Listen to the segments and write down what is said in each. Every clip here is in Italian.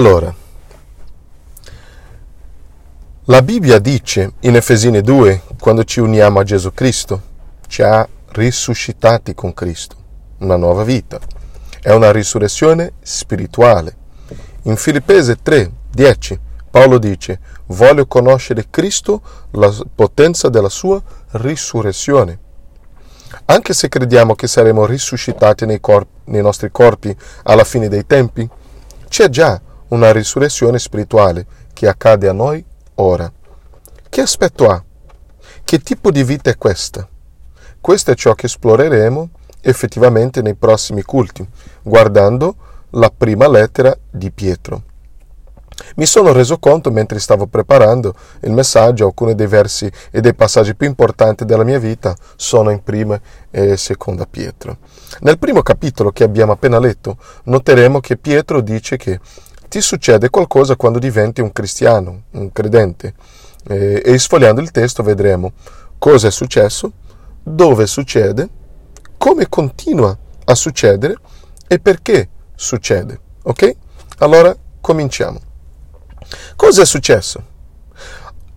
Allora, la Bibbia dice in Efesini 2, quando ci uniamo a Gesù Cristo, ci ha risuscitati con Cristo, una nuova vita. È una risurrezione spirituale. In Filippesi 3, 10, Paolo dice, voglio conoscere Cristo, la potenza della sua risurrezione. Anche se crediamo che saremo risuscitati nei, corpi, nei nostri corpi alla fine dei tempi, c'è già una risurrezione spirituale che accade a noi ora. Che aspetto ha? Che tipo di vita è questa? Questo è ciò che esploreremo effettivamente nei prossimi culti, guardando la prima lettera di Pietro. Mi sono reso conto mentre stavo preparando il messaggio, alcuni dei versi e dei passaggi più importanti della mia vita sono in prima e seconda Pietro. Nel primo capitolo che abbiamo appena letto, noteremo che Pietro dice che ti succede qualcosa quando diventi un cristiano, un credente. E, e sfogliando il testo vedremo cosa è successo, dove succede, come continua a succedere e perché succede. Ok? Allora cominciamo. Cosa è successo?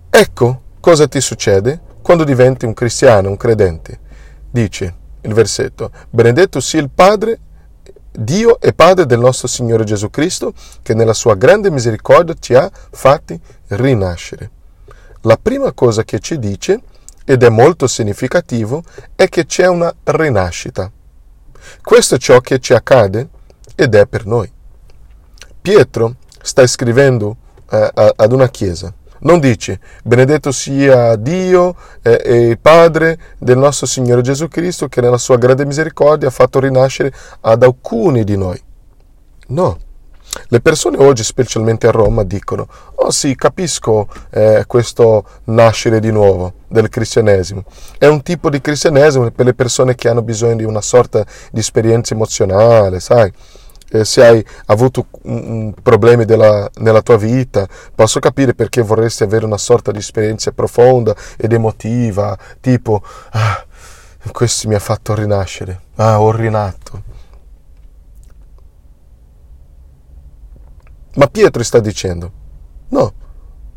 Ecco cosa ti succede quando diventi un cristiano, un credente. Dice il versetto, benedetto sia il Padre Dio e Padre del nostro Signore Gesù Cristo, che nella sua grande misericordia ci ha fatti rinascere. La prima cosa che ci dice, ed è molto significativo, è che c'è una rinascita. Questo è ciò che ci accade ed è per noi. Pietro sta scrivendo eh, ad una chiesa non dice benedetto sia Dio e, e il Padre del nostro Signore Gesù Cristo che nella sua grande misericordia ha fatto rinascere ad alcuni di noi. No. Le persone oggi, specialmente a Roma, dicono, oh sì, capisco eh, questo nascere di nuovo del cristianesimo. È un tipo di cristianesimo per le persone che hanno bisogno di una sorta di esperienza emozionale, sai? Eh, se hai avuto problemi della, nella tua vita, posso capire perché vorresti avere una sorta di esperienza profonda ed emotiva, tipo, ah, questo mi ha fatto rinascere, ah, ho rinato. Ma Pietro sta dicendo, no,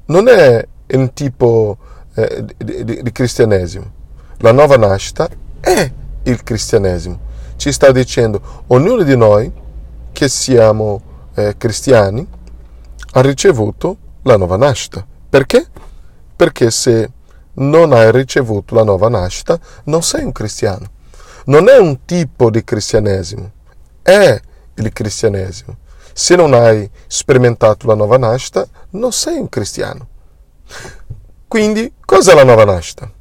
non è un tipo eh, di, di, di cristianesimo. La nuova nascita è il cristianesimo. Ci sta dicendo, ognuno di noi che siamo eh, cristiani, ha ricevuto la nuova nascita. Perché? Perché se non hai ricevuto la nuova nascita, non sei un cristiano. Non è un tipo di cristianesimo, è il cristianesimo. Se non hai sperimentato la nuova nascita, non sei un cristiano. Quindi, cos'è la nuova nascita?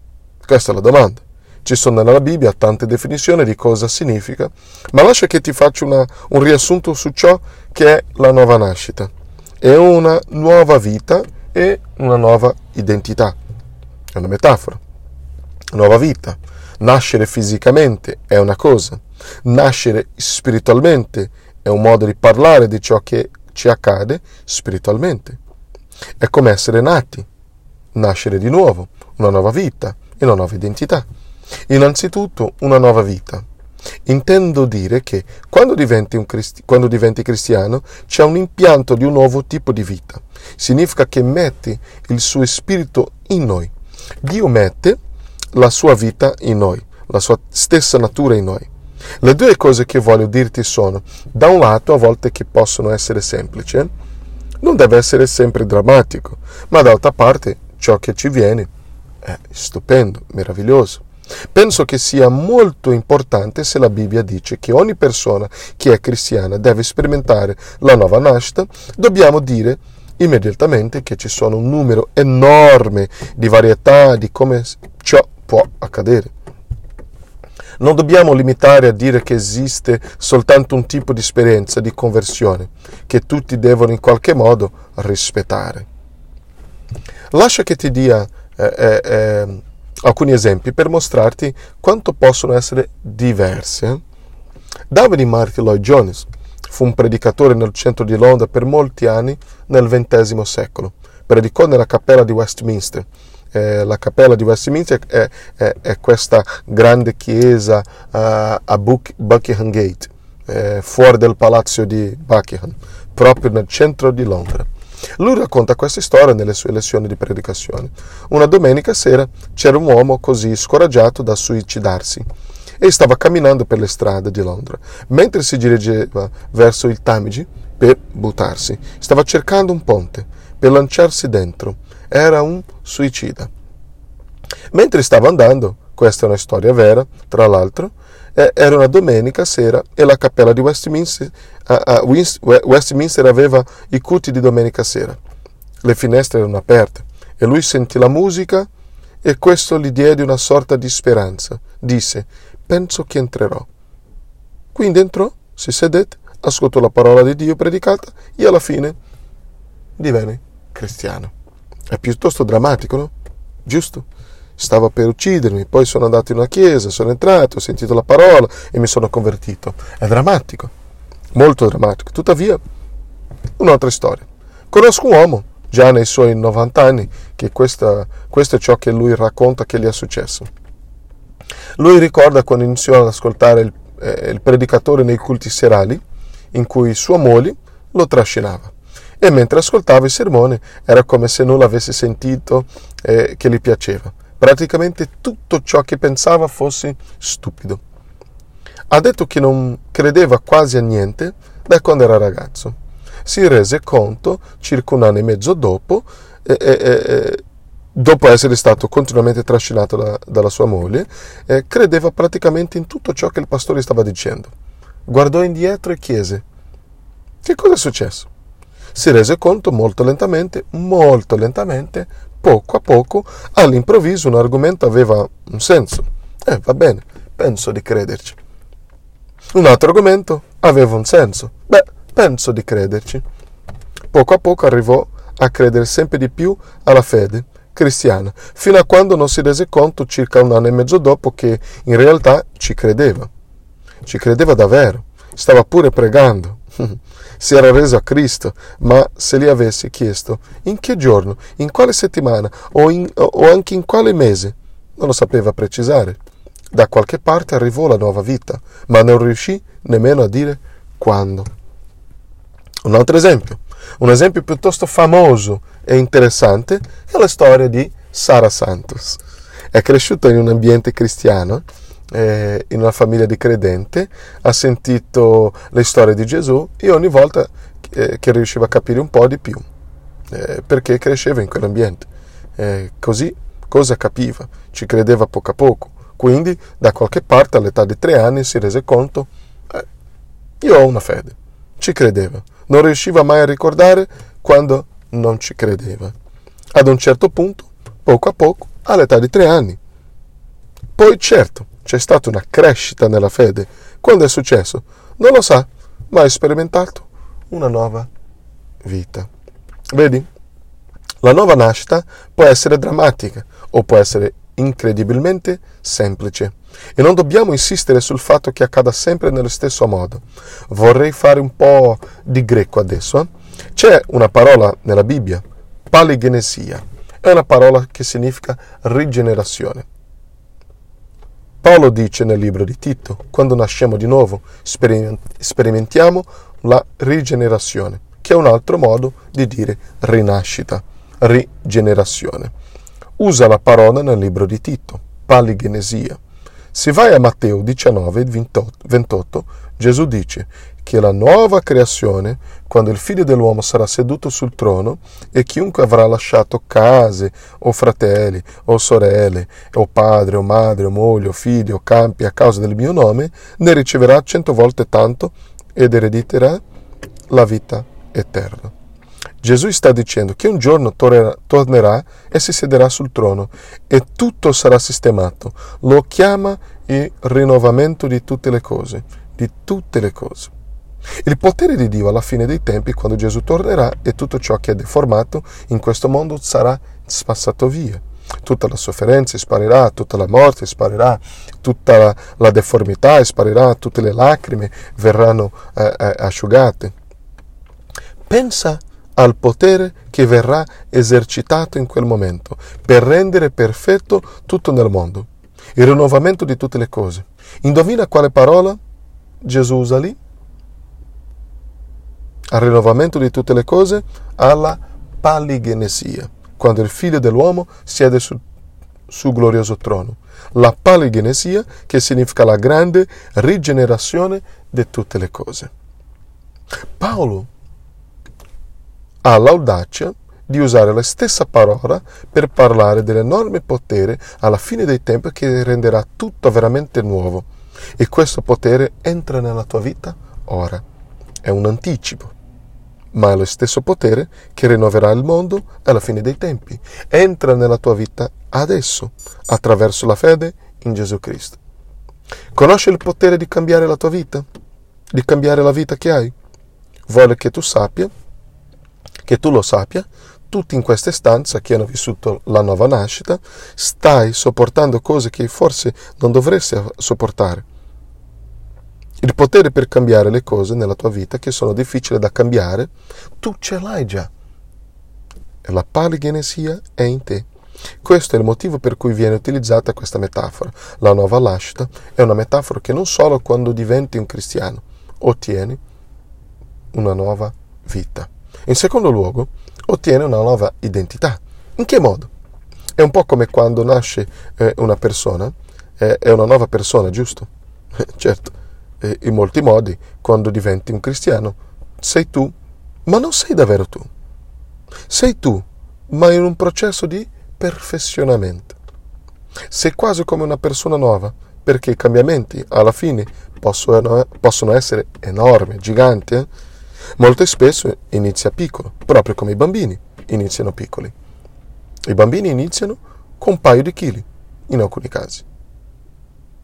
Questa è la domanda. Ci sono nella Bibbia tante definizioni di cosa significa, ma lascia che ti faccia una, un riassunto su ciò che è la nuova nascita. È una nuova vita e una nuova identità. È una metafora. Nuova vita. Nascere fisicamente è una cosa, nascere spiritualmente è un modo di parlare di ciò che ci accade spiritualmente. È come essere nati, nascere di nuovo, una nuova vita e una nuova identità. Innanzitutto una nuova vita. Intendo dire che quando diventi, cristi- quando diventi, cristiano c'è un impianto di un nuovo tipo di vita. Significa che metti il suo spirito in noi. Dio mette la sua vita in noi, la sua stessa natura in noi. Le due cose che voglio dirti sono, da un lato, a volte che possono essere semplici, eh? non deve essere sempre drammatico, ma d'altra parte ciò che ci viene è stupendo, meraviglioso. Penso che sia molto importante se la Bibbia dice che ogni persona che è cristiana deve sperimentare la nuova nascita, dobbiamo dire immediatamente che ci sono un numero enorme di varietà di come ciò può accadere. Non dobbiamo limitare a dire che esiste soltanto un tipo di esperienza di conversione che tutti devono in qualche modo rispettare. Lascia che ti dia eh, eh, eh alcuni esempi per mostrarti quanto possono essere diverse. David Martin Lloyd Jones fu un predicatore nel centro di Londra per molti anni nel XX secolo. Predicò nella cappella di Westminster. Eh, la cappella di Westminster è, è, è questa grande chiesa uh, a Buck, Buckingham Gate, eh, fuori del palazzo di Buckingham. proprio nel centro di Londra. Lui racconta questa storia nelle sue lezioni di predicazione. Una domenica sera c'era un uomo così scoraggiato da suicidarsi e stava camminando per le strade di Londra. Mentre si dirigeva verso il Tamigi per buttarsi, stava cercando un ponte per lanciarsi dentro. Era un suicida. Mentre stava andando, questa è una storia vera, tra l'altro, era una domenica sera e la cappella di Westminster, Westminster aveva i culti di domenica sera. Le finestre erano aperte e lui sentì la musica e questo gli diede una sorta di speranza. Disse, penso che entrerò. Quindi entrò, si sedette, ascoltò la parola di Dio predicata e alla fine divenne cristiano. È piuttosto drammatico, no? Giusto? Stava per uccidermi, poi sono andato in una chiesa, sono entrato, ho sentito la parola e mi sono convertito. È drammatico, molto drammatico. Tuttavia, un'altra storia. Conosco un uomo, già nei suoi 90 anni, che questa, questo è ciò che lui racconta che gli è successo. Lui ricorda quando iniziò ad ascoltare il, eh, il predicatore nei culti serali, in cui sua moglie lo trascinava e mentre ascoltava il sermone era come se nulla avesse sentito eh, che gli piaceva praticamente tutto ciò che pensava fosse stupido. Ha detto che non credeva quasi a niente da quando era ragazzo. Si rese conto circa un anno e mezzo dopo, eh, eh, dopo essere stato continuamente trascinato da, dalla sua moglie, eh, credeva praticamente in tutto ciò che il pastore stava dicendo. Guardò indietro e chiese, che cosa è successo? Si rese conto molto lentamente, molto lentamente, poco a poco, all'improvviso un argomento aveva un senso. Eh, va bene, penso di crederci. Un altro argomento aveva un senso. Beh, penso di crederci. Poco a poco arrivò a credere sempre di più alla fede cristiana, fino a quando non si rese conto circa un anno e mezzo dopo che in realtà ci credeva. Ci credeva davvero. Stava pure pregando. si era reso a Cristo, ma se gli avessi chiesto in che giorno, in quale settimana o, in, o anche in quale mese, non lo sapeva precisare. Da qualche parte arrivò la nuova vita, ma non riuscì nemmeno a dire quando. Un altro esempio, un esempio piuttosto famoso e interessante è la storia di Sara Santos. È cresciuta in un ambiente cristiano eh, in una famiglia di credente, ha sentito le storie di Gesù e ogni volta eh, che riusciva a capire un po' di più, eh, perché cresceva in quell'ambiente. Eh, così cosa capiva? Ci credeva poco a poco. Quindi da qualche parte all'età di tre anni si rese conto, eh, io ho una fede, ci credeva. Non riusciva mai a ricordare quando non ci credeva. Ad un certo punto, poco a poco, all'età di tre anni. Poi certo, c'è stata una crescita nella fede. Quando è successo? Non lo sa, ma ha sperimentato una nuova vita. Vedi? La nuova nascita può essere drammatica o può essere incredibilmente semplice. E non dobbiamo insistere sul fatto che accada sempre nello stesso modo. Vorrei fare un po' di greco adesso. Eh? C'è una parola nella Bibbia, paligenesia. È una parola che significa rigenerazione. Paolo dice nel libro di Tito, quando nasciamo di nuovo sperimentiamo la rigenerazione, che è un altro modo di dire rinascita, rigenerazione. Usa la parola nel libro di Tito, paligenesia. Se vai a Matteo 19, 28, Gesù dice che la nuova creazione, quando il figlio dell'uomo sarà seduto sul trono e chiunque avrà lasciato case o fratelli o sorelle o padre o madre o moglie o figli o campi a causa del mio nome, ne riceverà cento volte tanto ed erediterà la vita eterna. Gesù sta dicendo che un giorno tornerà e si siederà sul trono e tutto sarà sistemato. Lo chiama il rinnovamento di tutte le cose, di tutte le cose. Il potere di Dio alla fine dei tempi, quando Gesù tornerà e tutto ciò che è deformato in questo mondo sarà spassato via. Tutta la sofferenza sparirà, tutta la morte sparirà, tutta la, la deformità sparirà, tutte le lacrime verranno eh, eh, asciugate. Pensa al potere che verrà esercitato in quel momento per rendere perfetto tutto nel mondo. Il rinnovamento di tutte le cose. Indovina quale parola Gesù usa lì? Al rinnovamento di tutte le cose, alla paligenesia, quando il figlio dell'uomo siede sul suo glorioso trono. La paligenesia che significa la grande rigenerazione di tutte le cose. Paolo ha l'audacia di usare la stessa parola per parlare dell'enorme potere alla fine dei tempi che renderà tutto veramente nuovo. E questo potere entra nella tua vita ora. È un anticipo, ma è lo stesso potere che rinnoverà il mondo alla fine dei tempi. Entra nella tua vita adesso, attraverso la fede in Gesù Cristo. Conosci il potere di cambiare la tua vita? Di cambiare la vita che hai? Vuole che tu sappia, che tu lo sappia, tutti in questa stanza che hanno vissuto la nuova nascita, stai sopportando cose che forse non dovresti sopportare. Il potere per cambiare le cose nella tua vita che sono difficili da cambiare, tu ce l'hai già. La paligenesia è in te. Questo è il motivo per cui viene utilizzata questa metafora. La nuova nascita è una metafora che non solo quando diventi un cristiano ottieni una nuova vita. In secondo luogo, ottiene una nuova identità. In che modo? È un po' come quando nasce eh, una persona, eh, è una nuova persona, giusto? certo, eh, in molti modi, quando diventi un cristiano, sei tu, ma non sei davvero tu. Sei tu, ma in un processo di perfezionamento. Sei quasi come una persona nuova, perché i cambiamenti alla fine possono, possono essere enormi, giganti. Eh? Molto spesso inizia piccolo, proprio come i bambini iniziano piccoli. I bambini iniziano con un paio di chili, in alcuni casi.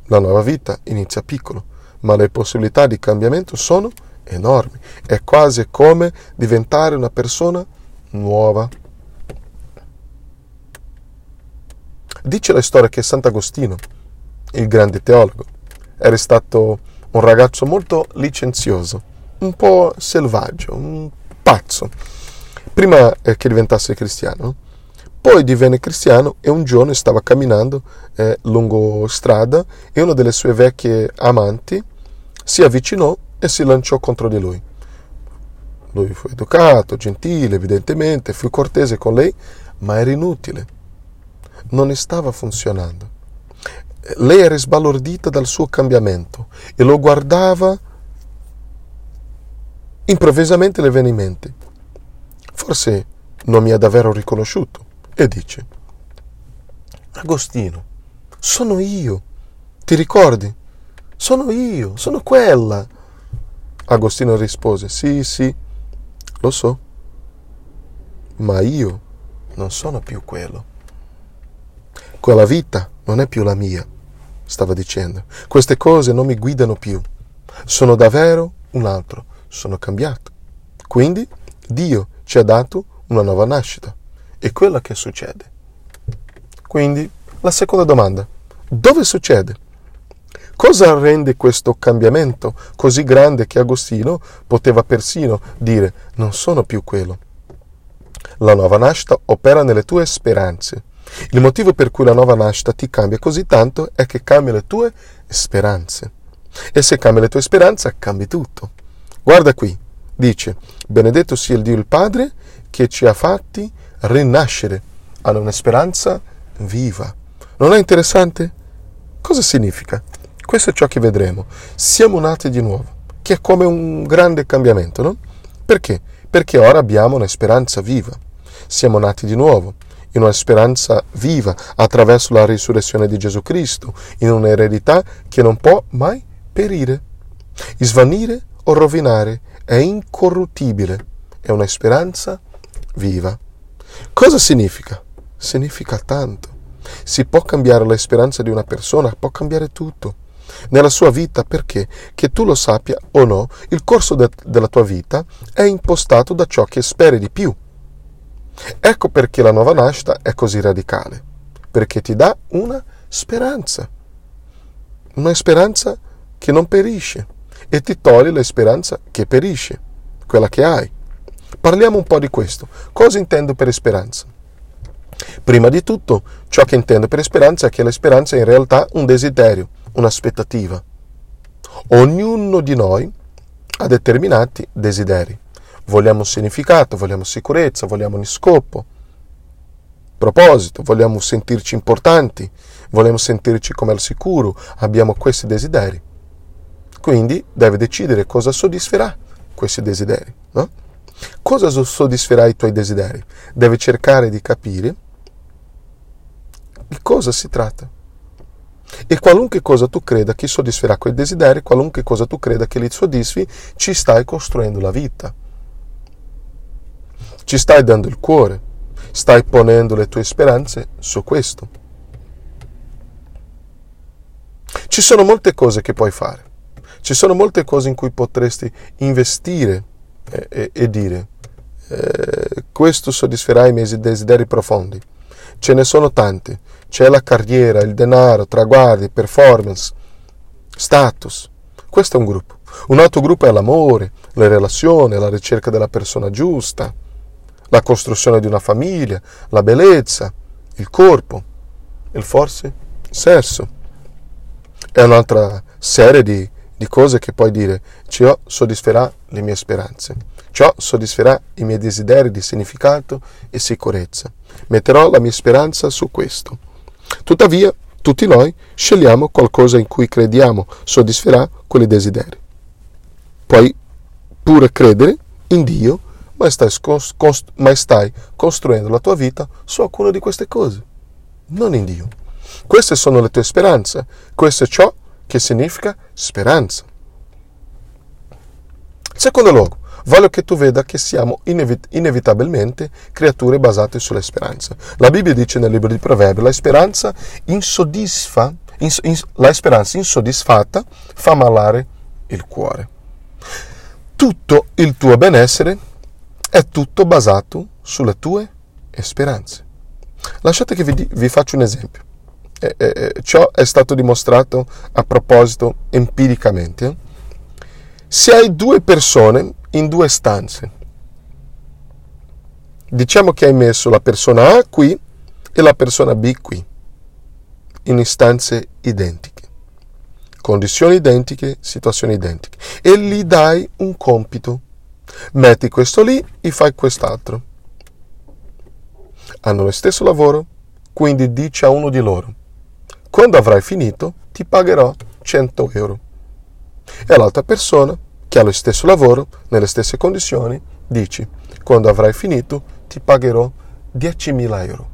La nuova vita inizia piccolo, ma le possibilità di cambiamento sono enormi. È quasi come diventare una persona nuova. Dice la storia che Sant'Agostino, il grande teologo, era stato un ragazzo molto licenzioso un po' selvaggio, un pazzo, prima eh, che diventasse cristiano. Poi divenne cristiano e un giorno stava camminando eh, lungo strada e una delle sue vecchie amanti si avvicinò e si lanciò contro di lui. Lui fu educato, gentile, evidentemente, fu cortese con lei, ma era inutile. Non stava funzionando. Lei era sbalordita dal suo cambiamento e lo guardava Improvvisamente le viene in mente. Forse non mi ha davvero riconosciuto e dice, Agostino, sono io, ti ricordi? Sono io, sono quella. Agostino rispose, sì, sì, lo so, ma io non sono più quello. Quella vita non è più la mia, stava dicendo. Queste cose non mi guidano più. Sono davvero un altro sono cambiato. Quindi Dio ci ha dato una nuova nascita. È quella che succede. Quindi la seconda domanda, dove succede? Cosa rende questo cambiamento così grande che Agostino poteva persino dire non sono più quello? La nuova nascita opera nelle tue speranze. Il motivo per cui la nuova nascita ti cambia così tanto è che cambia le tue speranze. E se cambia le tue speranze, cambi tutto. Guarda qui, dice, benedetto sia il Dio il Padre che ci ha fatti rinascere a una speranza viva. Non è interessante? Cosa significa? Questo è ciò che vedremo. Siamo nati di nuovo, che è come un grande cambiamento, no? Perché? Perché ora abbiamo una speranza viva. Siamo nati di nuovo, in una speranza viva attraverso la risurrezione di Gesù Cristo, in un'eredità che non può mai perire, svanire o rovinare, è incorruttibile, è una speranza viva. Cosa significa? Significa tanto. Si può cambiare la speranza di una persona, può cambiare tutto. Nella sua vita perché, che tu lo sappia o no, il corso de- della tua vita è impostato da ciò che speri di più. Ecco perché la nuova nascita è così radicale, perché ti dà una speranza, una speranza che non perisce e ti toglie la speranza che perisce, quella che hai. Parliamo un po' di questo. Cosa intendo per speranza? Prima di tutto, ciò che intendo per speranza è che la speranza è in realtà un desiderio, un'aspettativa. Ognuno di noi ha determinati desideri. Vogliamo significato, vogliamo sicurezza, vogliamo un scopo, proposito, vogliamo sentirci importanti, vogliamo sentirci come al sicuro, abbiamo questi desideri. Quindi deve decidere cosa soddisferà questi desideri. No? Cosa soddisferà i tuoi desideri? Deve cercare di capire di cosa si tratta. E qualunque cosa tu creda che soddisferà quei desideri, qualunque cosa tu creda che li soddisfi, ci stai costruendo la vita. Ci stai dando il cuore, stai ponendo le tue speranze su questo. Ci sono molte cose che puoi fare, ci sono molte cose in cui potresti investire e, e, dire eh, questo soddisferà i miei desideri profondi. Ce ne sono tanti, c'è la carriera, il denaro, traguardi, performance, status. Questo è un gruppo. Un altro gruppo è l'amore, le relazioni, la ricerca della persona giusta, la costruzione di una famiglia, la bellezza, il corpo, il forse sesso. È un'altra serie di, di cose che puoi dire, ciò soddisferà le mie speranze, ciò soddisferà i miei desideri di significato e sicurezza. Metterò la mia speranza su questo. Tuttavia, tutti noi scegliamo qualcosa in cui crediamo soddisferà quei desideri. Puoi pure credere in Dio, ma stai, cost- ma stai costruendo la tua vita su alcune di queste cose, non in Dio. Queste sono le tue speranze, questo è ciò che significa speranza. Secondo luogo, voglio che tu veda che siamo inevit- inevitabilmente creature basate sulle speranze. La Bibbia dice nel libro di Proverbi, la speranza insoddisfa, ins- ins- la speranza insoddisfatta fa malare il cuore. Tutto il tuo benessere è tutto basato sulle tue speranze. Lasciate che vi, vi faccia un esempio. Eh, eh, ciò è stato dimostrato a proposito empiricamente. Se hai due persone in due stanze. Diciamo che hai messo la persona A qui e la persona B qui, in stanze identiche, condizioni identiche, situazioni identiche, e gli dai un compito. Metti questo lì e fai quest'altro. Hanno lo stesso lavoro, quindi dici a uno di loro, quando avrai finito ti pagherò 100 euro. E all'altra persona che ha lo stesso lavoro, nelle stesse condizioni, dici, quando avrai finito ti pagherò 10.000 euro.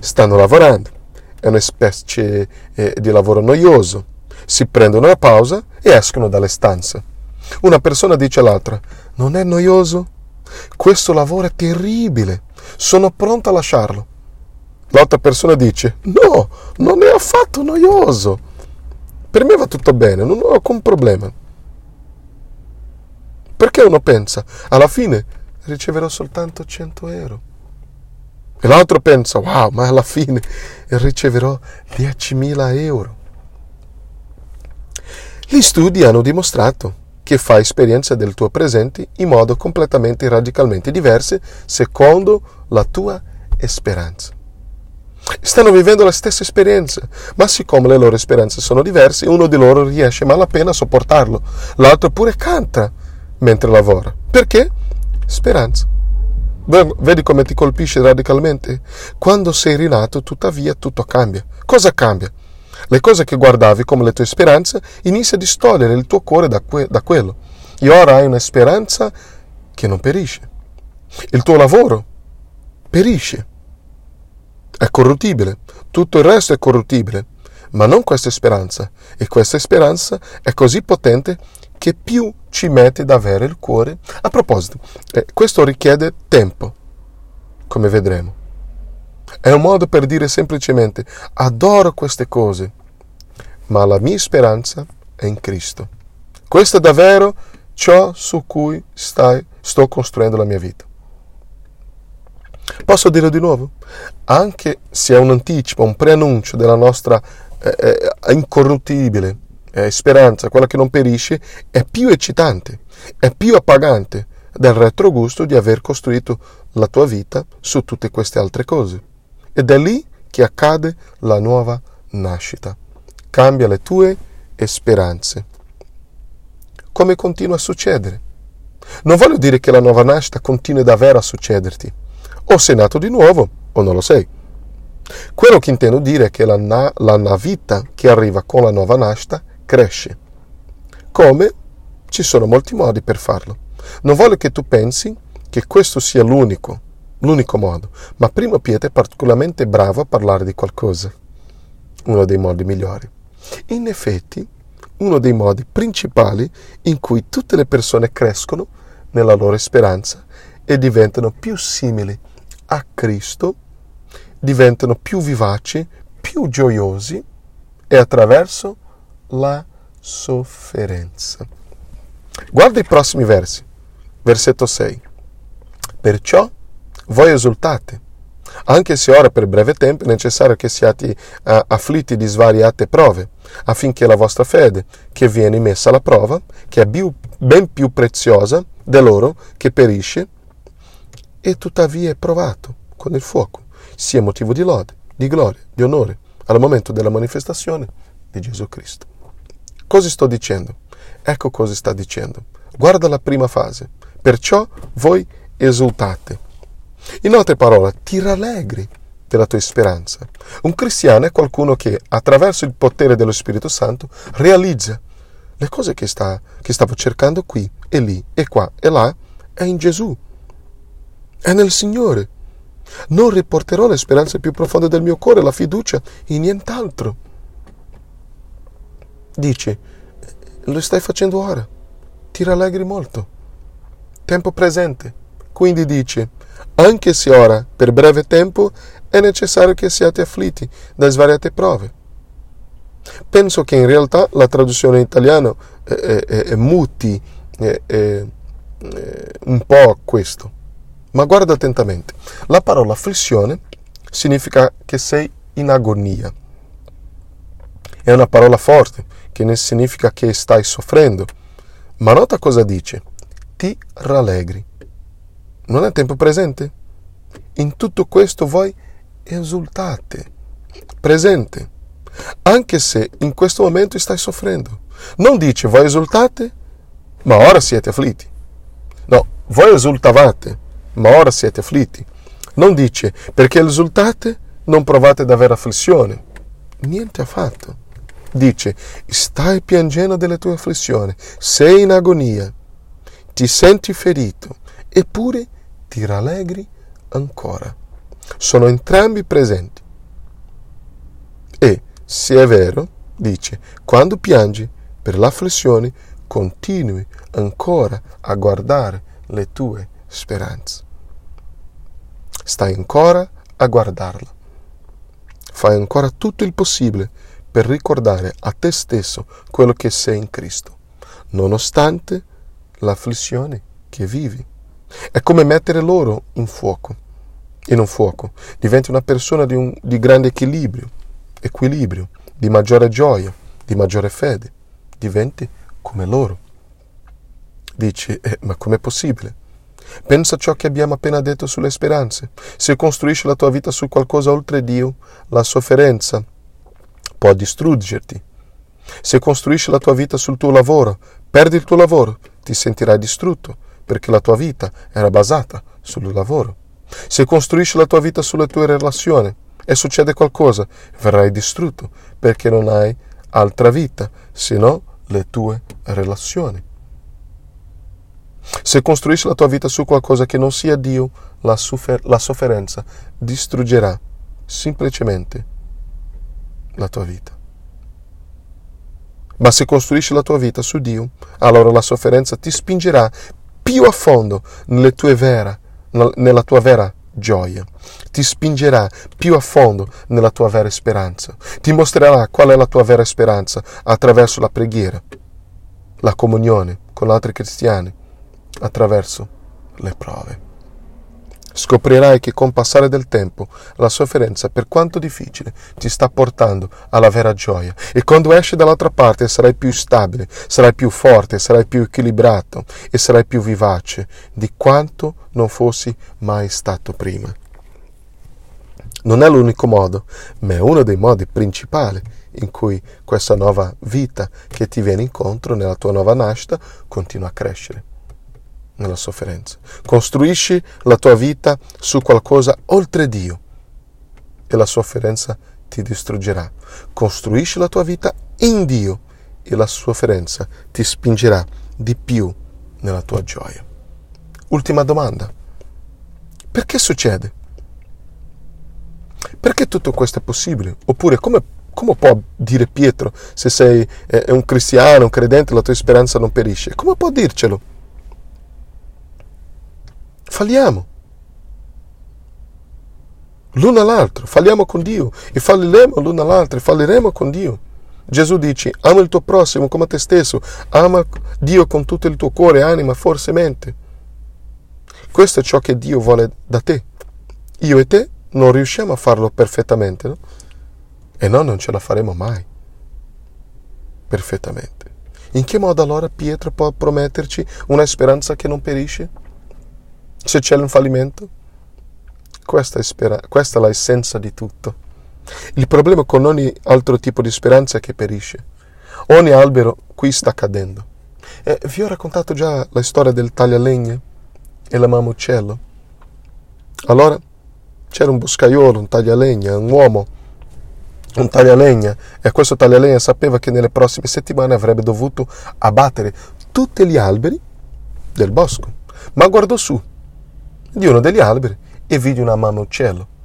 Stanno lavorando, è una specie eh, di lavoro noioso, si prendono una pausa e escono dalle stanze. Una persona dice all'altra, non è noioso? Questo lavoro è terribile, sono pronto a lasciarlo. L'altra persona dice, no, non è affatto noioso per me va tutto bene, non ho alcun problema. Perché uno pensa, alla fine riceverò soltanto 100 euro. E l'altro pensa, wow, ma alla fine riceverò 10.000 euro. Gli studi hanno dimostrato che fai esperienze del tuo presente in modo completamente e radicalmente diverso secondo la tua speranza. Stanno vivendo la stessa esperienza, ma siccome le loro esperienze sono diverse, uno di loro riesce malapena a sopportarlo, l'altro pure canta mentre lavora. Perché? Speranza. Vedi come ti colpisce radicalmente? Quando sei rinato, tuttavia, tutto cambia. Cosa cambia? Le cose che guardavi come le tue speranze inizia a distogliere il tuo cuore da, que- da quello. E ora hai una speranza che non perisce. Il tuo lavoro perisce è corruttibile, tutto il resto è corruttibile, ma non questa speranza. E questa speranza è così potente che più ci mette ad avere il cuore. A proposito, eh, questo richiede tempo, come vedremo. È un modo per dire semplicemente adoro queste cose, ma la mia speranza è in Cristo. Questo è davvero ciò su cui stai, sto costruendo la mia vita. Posso dirlo di nuovo? Anche se è un anticipo, un preannuncio della nostra eh, eh, incorruttibile eh, speranza, quella che non perisce, è più eccitante, è più appagante del retrogusto di aver costruito la tua vita su tutte queste altre cose. Ed è lì che accade la nuova nascita. Cambia le tue speranze. Come continua a succedere? Non voglio dire che la nuova nascita continui davvero a succederti. O sei nato di nuovo o non lo sei. Quello che intendo dire è che la, na- la vita che arriva con la nuova nascita cresce. Come? Ci sono molti modi per farlo. Non voglio che tu pensi che questo sia l'unico, l'unico modo, ma primo Pietro è particolarmente bravo a parlare di qualcosa. Uno dei modi migliori. In effetti, uno dei modi principali in cui tutte le persone crescono nella loro speranza e diventano più simili a Cristo, diventano più vivaci, più gioiosi è attraverso la sofferenza. Guarda i prossimi versi. Versetto 6. Perciò voi esultate, anche se ora per breve tempo è necessario che siate uh, afflitti di svariate prove, affinché la vostra fede, che viene messa alla prova, che è ben più preziosa dell'oro che perisce, e tuttavia è provato con il fuoco, sia motivo di lode, di gloria, di onore, al momento della manifestazione di Gesù Cristo. Cosa sto dicendo? Ecco cosa sta dicendo. Guarda la prima fase. Perciò voi esultate. In altre parole, ti rallegri della tua speranza. Un cristiano è qualcuno che attraverso il potere dello Spirito Santo realizza le cose che, sta, che stavo cercando qui e lì e qua e là, è in Gesù, è nel Signore. Non riporterò le speranze più profonde del mio cuore, la fiducia in nient'altro. Dici, lo stai facendo ora, ti rallegri molto. Tempo presente. Quindi dici, anche se ora, per breve tempo, è necessario che siate afflitti da svariate prove. Penso che in realtà la traduzione in italiano è, è, è muti è, un po' questo. Ma guarda attentamente. La parola afflizione significa che sei in agonia. È una parola forte, che significa che stai soffrendo. Ma nota cosa dice. Ti rallegri. Non è tempo presente? In tutto questo voi esultate. Presente. Anche se in questo momento stai soffrendo. Non dice voi esultate, ma ora siete afflitti. No, voi esultavate, ma ora siete afflitti. Non dice perché esultate non provate ad avere afflizione. Niente affatto. Dice stai piangendo delle tue afflizioni, sei in agonia, ti senti ferito, eppure ti rallegri ancora. Sono entrambi presenti. E, se è vero, dice, quando piangi per l'afflizione, continui ancora a guardare le tue speranze. Stai ancora a guardarla. Fai ancora tutto il possibile per ricordare a te stesso quello che sei in Cristo, nonostante l'afflizione che vivi. È come mettere l'oro in fuoco, in un fuoco. Diventi una persona di, un, di grande equilibrio, equilibrio, di maggiore gioia, di maggiore fede. Diventi come loro. Dici, eh, ma com'è possibile? Pensa a ciò che abbiamo appena detto sulle speranze. Se costruisci la tua vita su qualcosa oltre Dio, la sofferenza può distruggerti. Se costruisci la tua vita sul tuo lavoro, perdi il tuo lavoro, ti sentirai distrutto perché la tua vita era basata sul lavoro. Se costruisci la tua vita sulle tue relazioni e succede qualcosa, verrai distrutto perché non hai altra vita se no le tue relazioni. Se costruisci la tua vita su qualcosa che non sia Dio, la, soffer- la sofferenza distruggerà semplicemente la tua vita. Ma se costruisci la tua vita su Dio, allora la sofferenza ti spingerà più a fondo vera, nella tua vera gioia, ti spingerà più a fondo nella tua vera speranza, ti mostrerà qual è la tua vera speranza attraverso la preghiera, la comunione con altri cristiani, attraverso le prove. Scoprirai che con passare del tempo la sofferenza, per quanto difficile, ti sta portando alla vera gioia e quando esci dall'altra parte sarai più stabile, sarai più forte, sarai più equilibrato e sarai più vivace di quanto non fossi mai stato prima. Non è l'unico modo, ma è uno dei modi principali in cui questa nuova vita che ti viene incontro nella tua nuova nascita continua a crescere. Nella sofferenza. Costruisci la tua vita su qualcosa oltre Dio e la sofferenza ti distruggerà. Costruisci la tua vita in Dio e la sofferenza ti spingerà di più nella tua gioia. Ultima domanda. Perché succede? Perché tutto questo è possibile? Oppure come, come può dire Pietro se sei eh, un cristiano, un credente, la tua speranza non perisce? Come può dircelo? Falliamo. L'uno all'altro, falliamo con Dio e falliremo l'uno all'altro e falliremo con Dio. Gesù dice, ama il tuo prossimo come te stesso, ama Dio con tutto il tuo cuore, anima, forza e mente. Questo è ciò che Dio vuole da te. Io e te non riusciamo a farlo perfettamente, no? E noi non ce la faremo mai. Perfettamente. In che modo allora Pietro può prometterci una speranza che non perisce? Se c'è un fallimento? Questa è, spera- questa è l'essenza di tutto. Il problema con ogni altro tipo di speranza è che perisce. Ogni albero qui sta cadendo. E vi ho raccontato già la storia del taglialegna e la mamuccello. Allora c'era un boscaiolo, un taglialegna, un uomo, un taglialegna, e questo taglialegna sapeva che nelle prossime settimane avrebbe dovuto abbattere tutti gli alberi del bosco. Ma guardò su di uno degli alberi e vide una mamuccello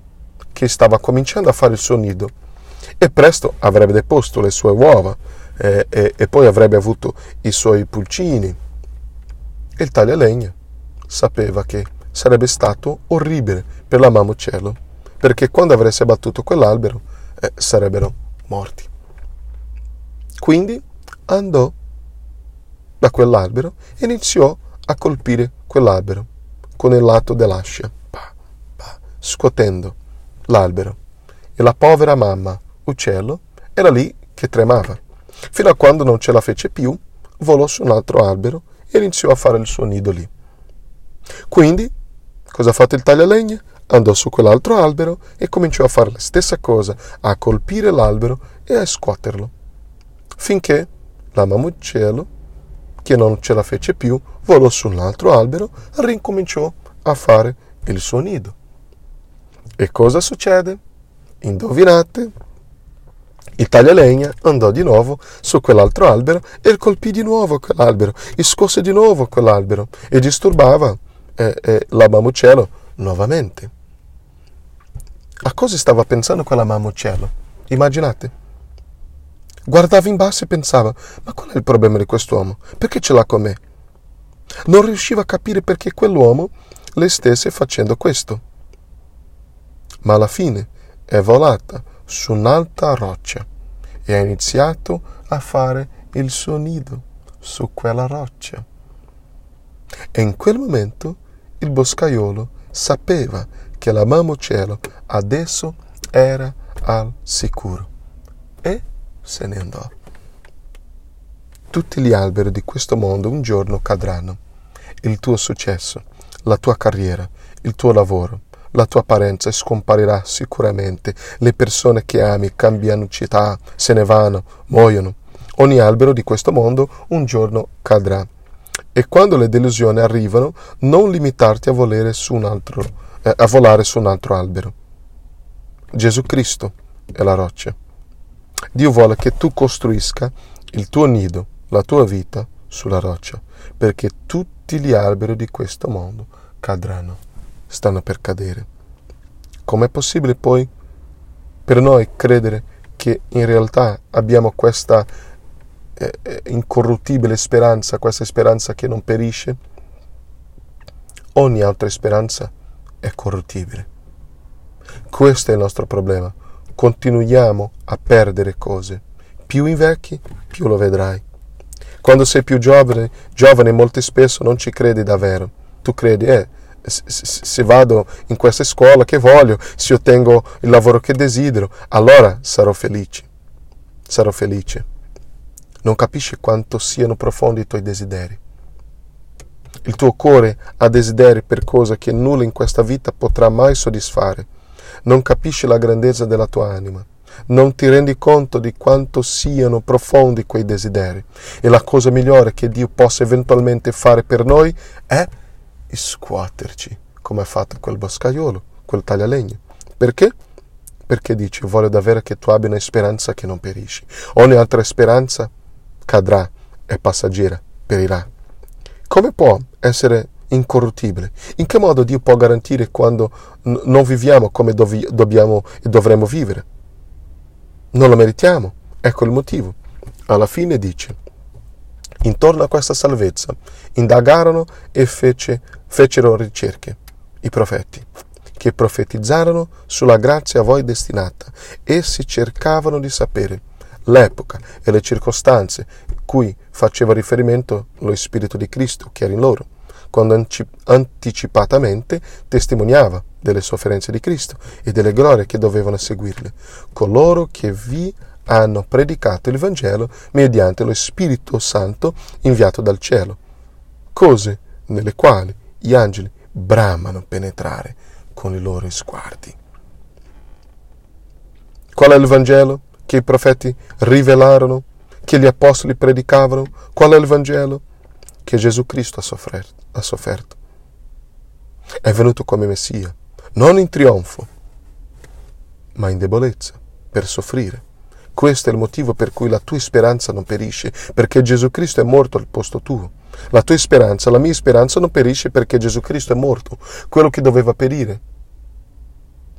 che stava cominciando a fare il suo nido e presto avrebbe deposto le sue uova eh, e, e poi avrebbe avuto i suoi pulcini. E il taglialegna sapeva che sarebbe stato orribile per la mamuccello, perché quando avesse abbattuto quell'albero eh, sarebbero morti. Quindi andò da quell'albero e iniziò a colpire quell'albero con il lato dell'ascia, pa, pa, scuotendo l'albero. E la povera mamma, uccello, era lì che tremava, fino a quando non ce la fece più, volò su un altro albero e iniziò a fare il suo nido lì. Quindi, cosa ha fatto il taglialegna? Andò su quell'altro albero e cominciò a fare la stessa cosa, a colpire l'albero e a scuoterlo, finché la mamuccello, che non ce la fece più, volò su un altro albero e rincominciò a fare il suo nido. E cosa succede? Indovinate? Il taglialegna andò di nuovo su quell'altro albero e colpì di nuovo quell'albero, e scosse di nuovo quell'albero e disturbava eh, eh, la mamuccello nuovamente. A cosa stava pensando quella mamuccello? Immaginate. Guardava in basso e pensava, ma qual è il problema di quest'uomo? Perché ce l'ha con me? Non riusciva a capire perché quell'uomo le stesse facendo questo ma alla fine è volata su un'alta roccia e ha iniziato a fare il suo nido su quella roccia. E in quel momento il boscaiolo sapeva che la mamuccello adesso era al sicuro e se ne andò. Tutti gli alberi di questo mondo un giorno cadranno. Il tuo successo, la tua carriera, il tuo lavoro, la tua apparenza scomparirà sicuramente. Le persone che ami cambiano città, se ne vanno, muoiono. Ogni albero di questo mondo un giorno cadrà. E quando le delusioni arrivano, non limitarti a, su altro, eh, a volare su un altro albero. Gesù Cristo è la roccia. Dio vuole che tu costruisca il tuo nido, la tua vita sulla roccia, perché tutti gli alberi di questo mondo cadranno stanno per cadere. Com'è possibile poi per noi credere che in realtà abbiamo questa eh, eh, incorruttibile speranza, questa speranza che non perisce? Ogni altra speranza è corruttibile. Questo è il nostro problema. Continuiamo a perdere cose. Più invecchi, più lo vedrai. Quando sei più giovane, giovane molto spesso non ci credi davvero. Tu credi, eh, se vado in questa scuola che voglio, se ottengo il lavoro che desidero, allora sarò felice. Sarò felice. Non capisci quanto siano profondi i tuoi desideri. Il tuo cuore ha desideri per cose che nulla in questa vita potrà mai soddisfare. Non capisci la grandezza della tua anima. Non ti rendi conto di quanto siano profondi quei desideri. E la cosa migliore che Dio possa eventualmente fare per noi è scuoterci, come ha fatto quel boscaiolo, quel taglialegno. Perché? Perché dice, voglio davvero che tu abbia una speranza che non perisci. Ogni altra speranza cadrà, è passeggera, perirà. Come può essere incorruttibile? In che modo Dio può garantire quando n- non viviamo come dovi- dobbiamo e dovremmo vivere? Non lo meritiamo. Ecco il motivo. Alla fine dice, intorno a questa salvezza indagarono e fece, fecero ricerche i profeti che profetizzarono sulla grazia a voi destinata. Essi cercavano di sapere l'epoca e le circostanze cui faceva riferimento lo Spirito di Cristo che era in loro, quando anticipatamente testimoniava delle sofferenze di Cristo e delle glorie che dovevano seguirle, coloro che vi hanno predicato il Vangelo mediante lo Spirito Santo inviato dal cielo, cose nelle quali gli angeli bramano penetrare con i loro sguardi. Qual è il Vangelo che i profeti rivelarono, che gli apostoli predicavano? Qual è il Vangelo? Che Gesù Cristo ha sofferto. Ha sofferto. È venuto come Messia, non in trionfo, ma in debolezza, per soffrire. Questo è il motivo per cui la tua speranza non perisce, perché Gesù Cristo è morto al posto tuo. La tua speranza, la mia speranza non perisce perché Gesù Cristo è morto. Quello che doveva perire,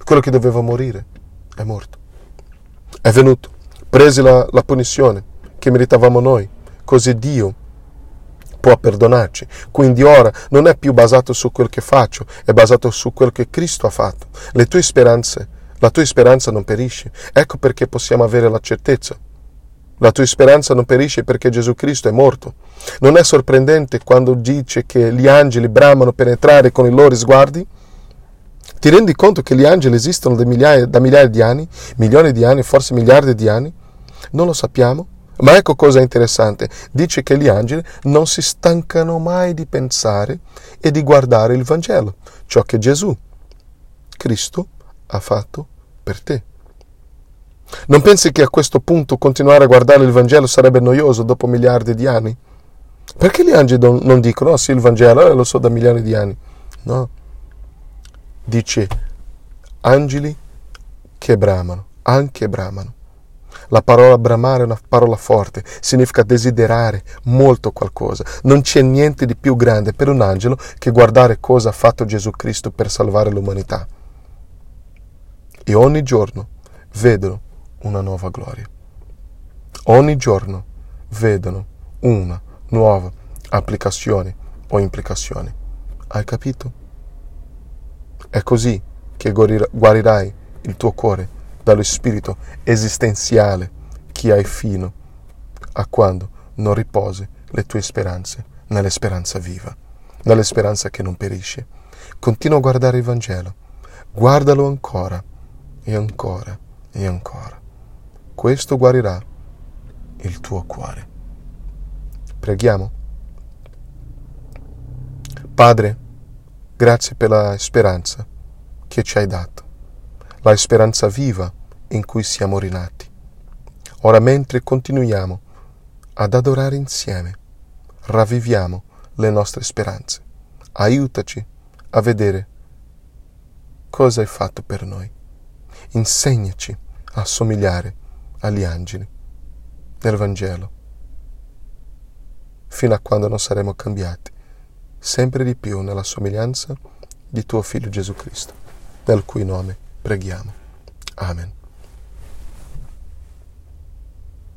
quello che doveva morire, è morto. È venuto, prese la, la punizione che meritavamo noi, così Dio può perdonarci. Quindi ora non è più basato su quel che faccio, è basato su quel che Cristo ha fatto. Le tue speranze, la tua speranza non perisce. Ecco perché possiamo avere la certezza la tua speranza non perisce perché Gesù Cristo è morto. Non è sorprendente quando dice che gli angeli bramano penetrare con i loro sguardi? Ti rendi conto che gli angeli esistono da migliaia, da migliaia di anni, milioni di anni, forse miliardi di anni? Non lo sappiamo. Ma ecco cosa interessante. Dice che gli angeli non si stancano mai di pensare e di guardare il Vangelo, ciò che Gesù, Cristo, ha fatto per te. Non pensi che a questo punto continuare a guardare il Vangelo sarebbe noioso dopo miliardi di anni? Perché gli angeli non dicono, oh sì, il Vangelo, eh, lo so da milioni di anni? No. Dice, angeli che bramano, anche bramano. La parola bramare è una parola forte, significa desiderare molto qualcosa. Non c'è niente di più grande per un angelo che guardare cosa ha fatto Gesù Cristo per salvare l'umanità. E ogni giorno vedono una nuova gloria. Ogni giorno vedono una nuova applicazione o implicazione. Hai capito? È così che guarirai il tuo cuore dallo spirito esistenziale che hai fino a quando non riposi le tue speranze nella speranza viva, nella speranza che non perisce. Continua a guardare il Vangelo, guardalo ancora e ancora e ancora questo guarirà il tuo cuore. Preghiamo. Padre, grazie per la speranza che ci hai dato, la speranza viva in cui siamo rinati. Ora mentre continuiamo ad adorare insieme, ravviviamo le nostre speranze. Aiutaci a vedere cosa hai fatto per noi. Insegnaci a somigliare agli angeli nel Vangelo, fino a quando non saremo cambiati sempre di più nella somiglianza di tuo Figlio Gesù Cristo, nel cui nome preghiamo. Amen.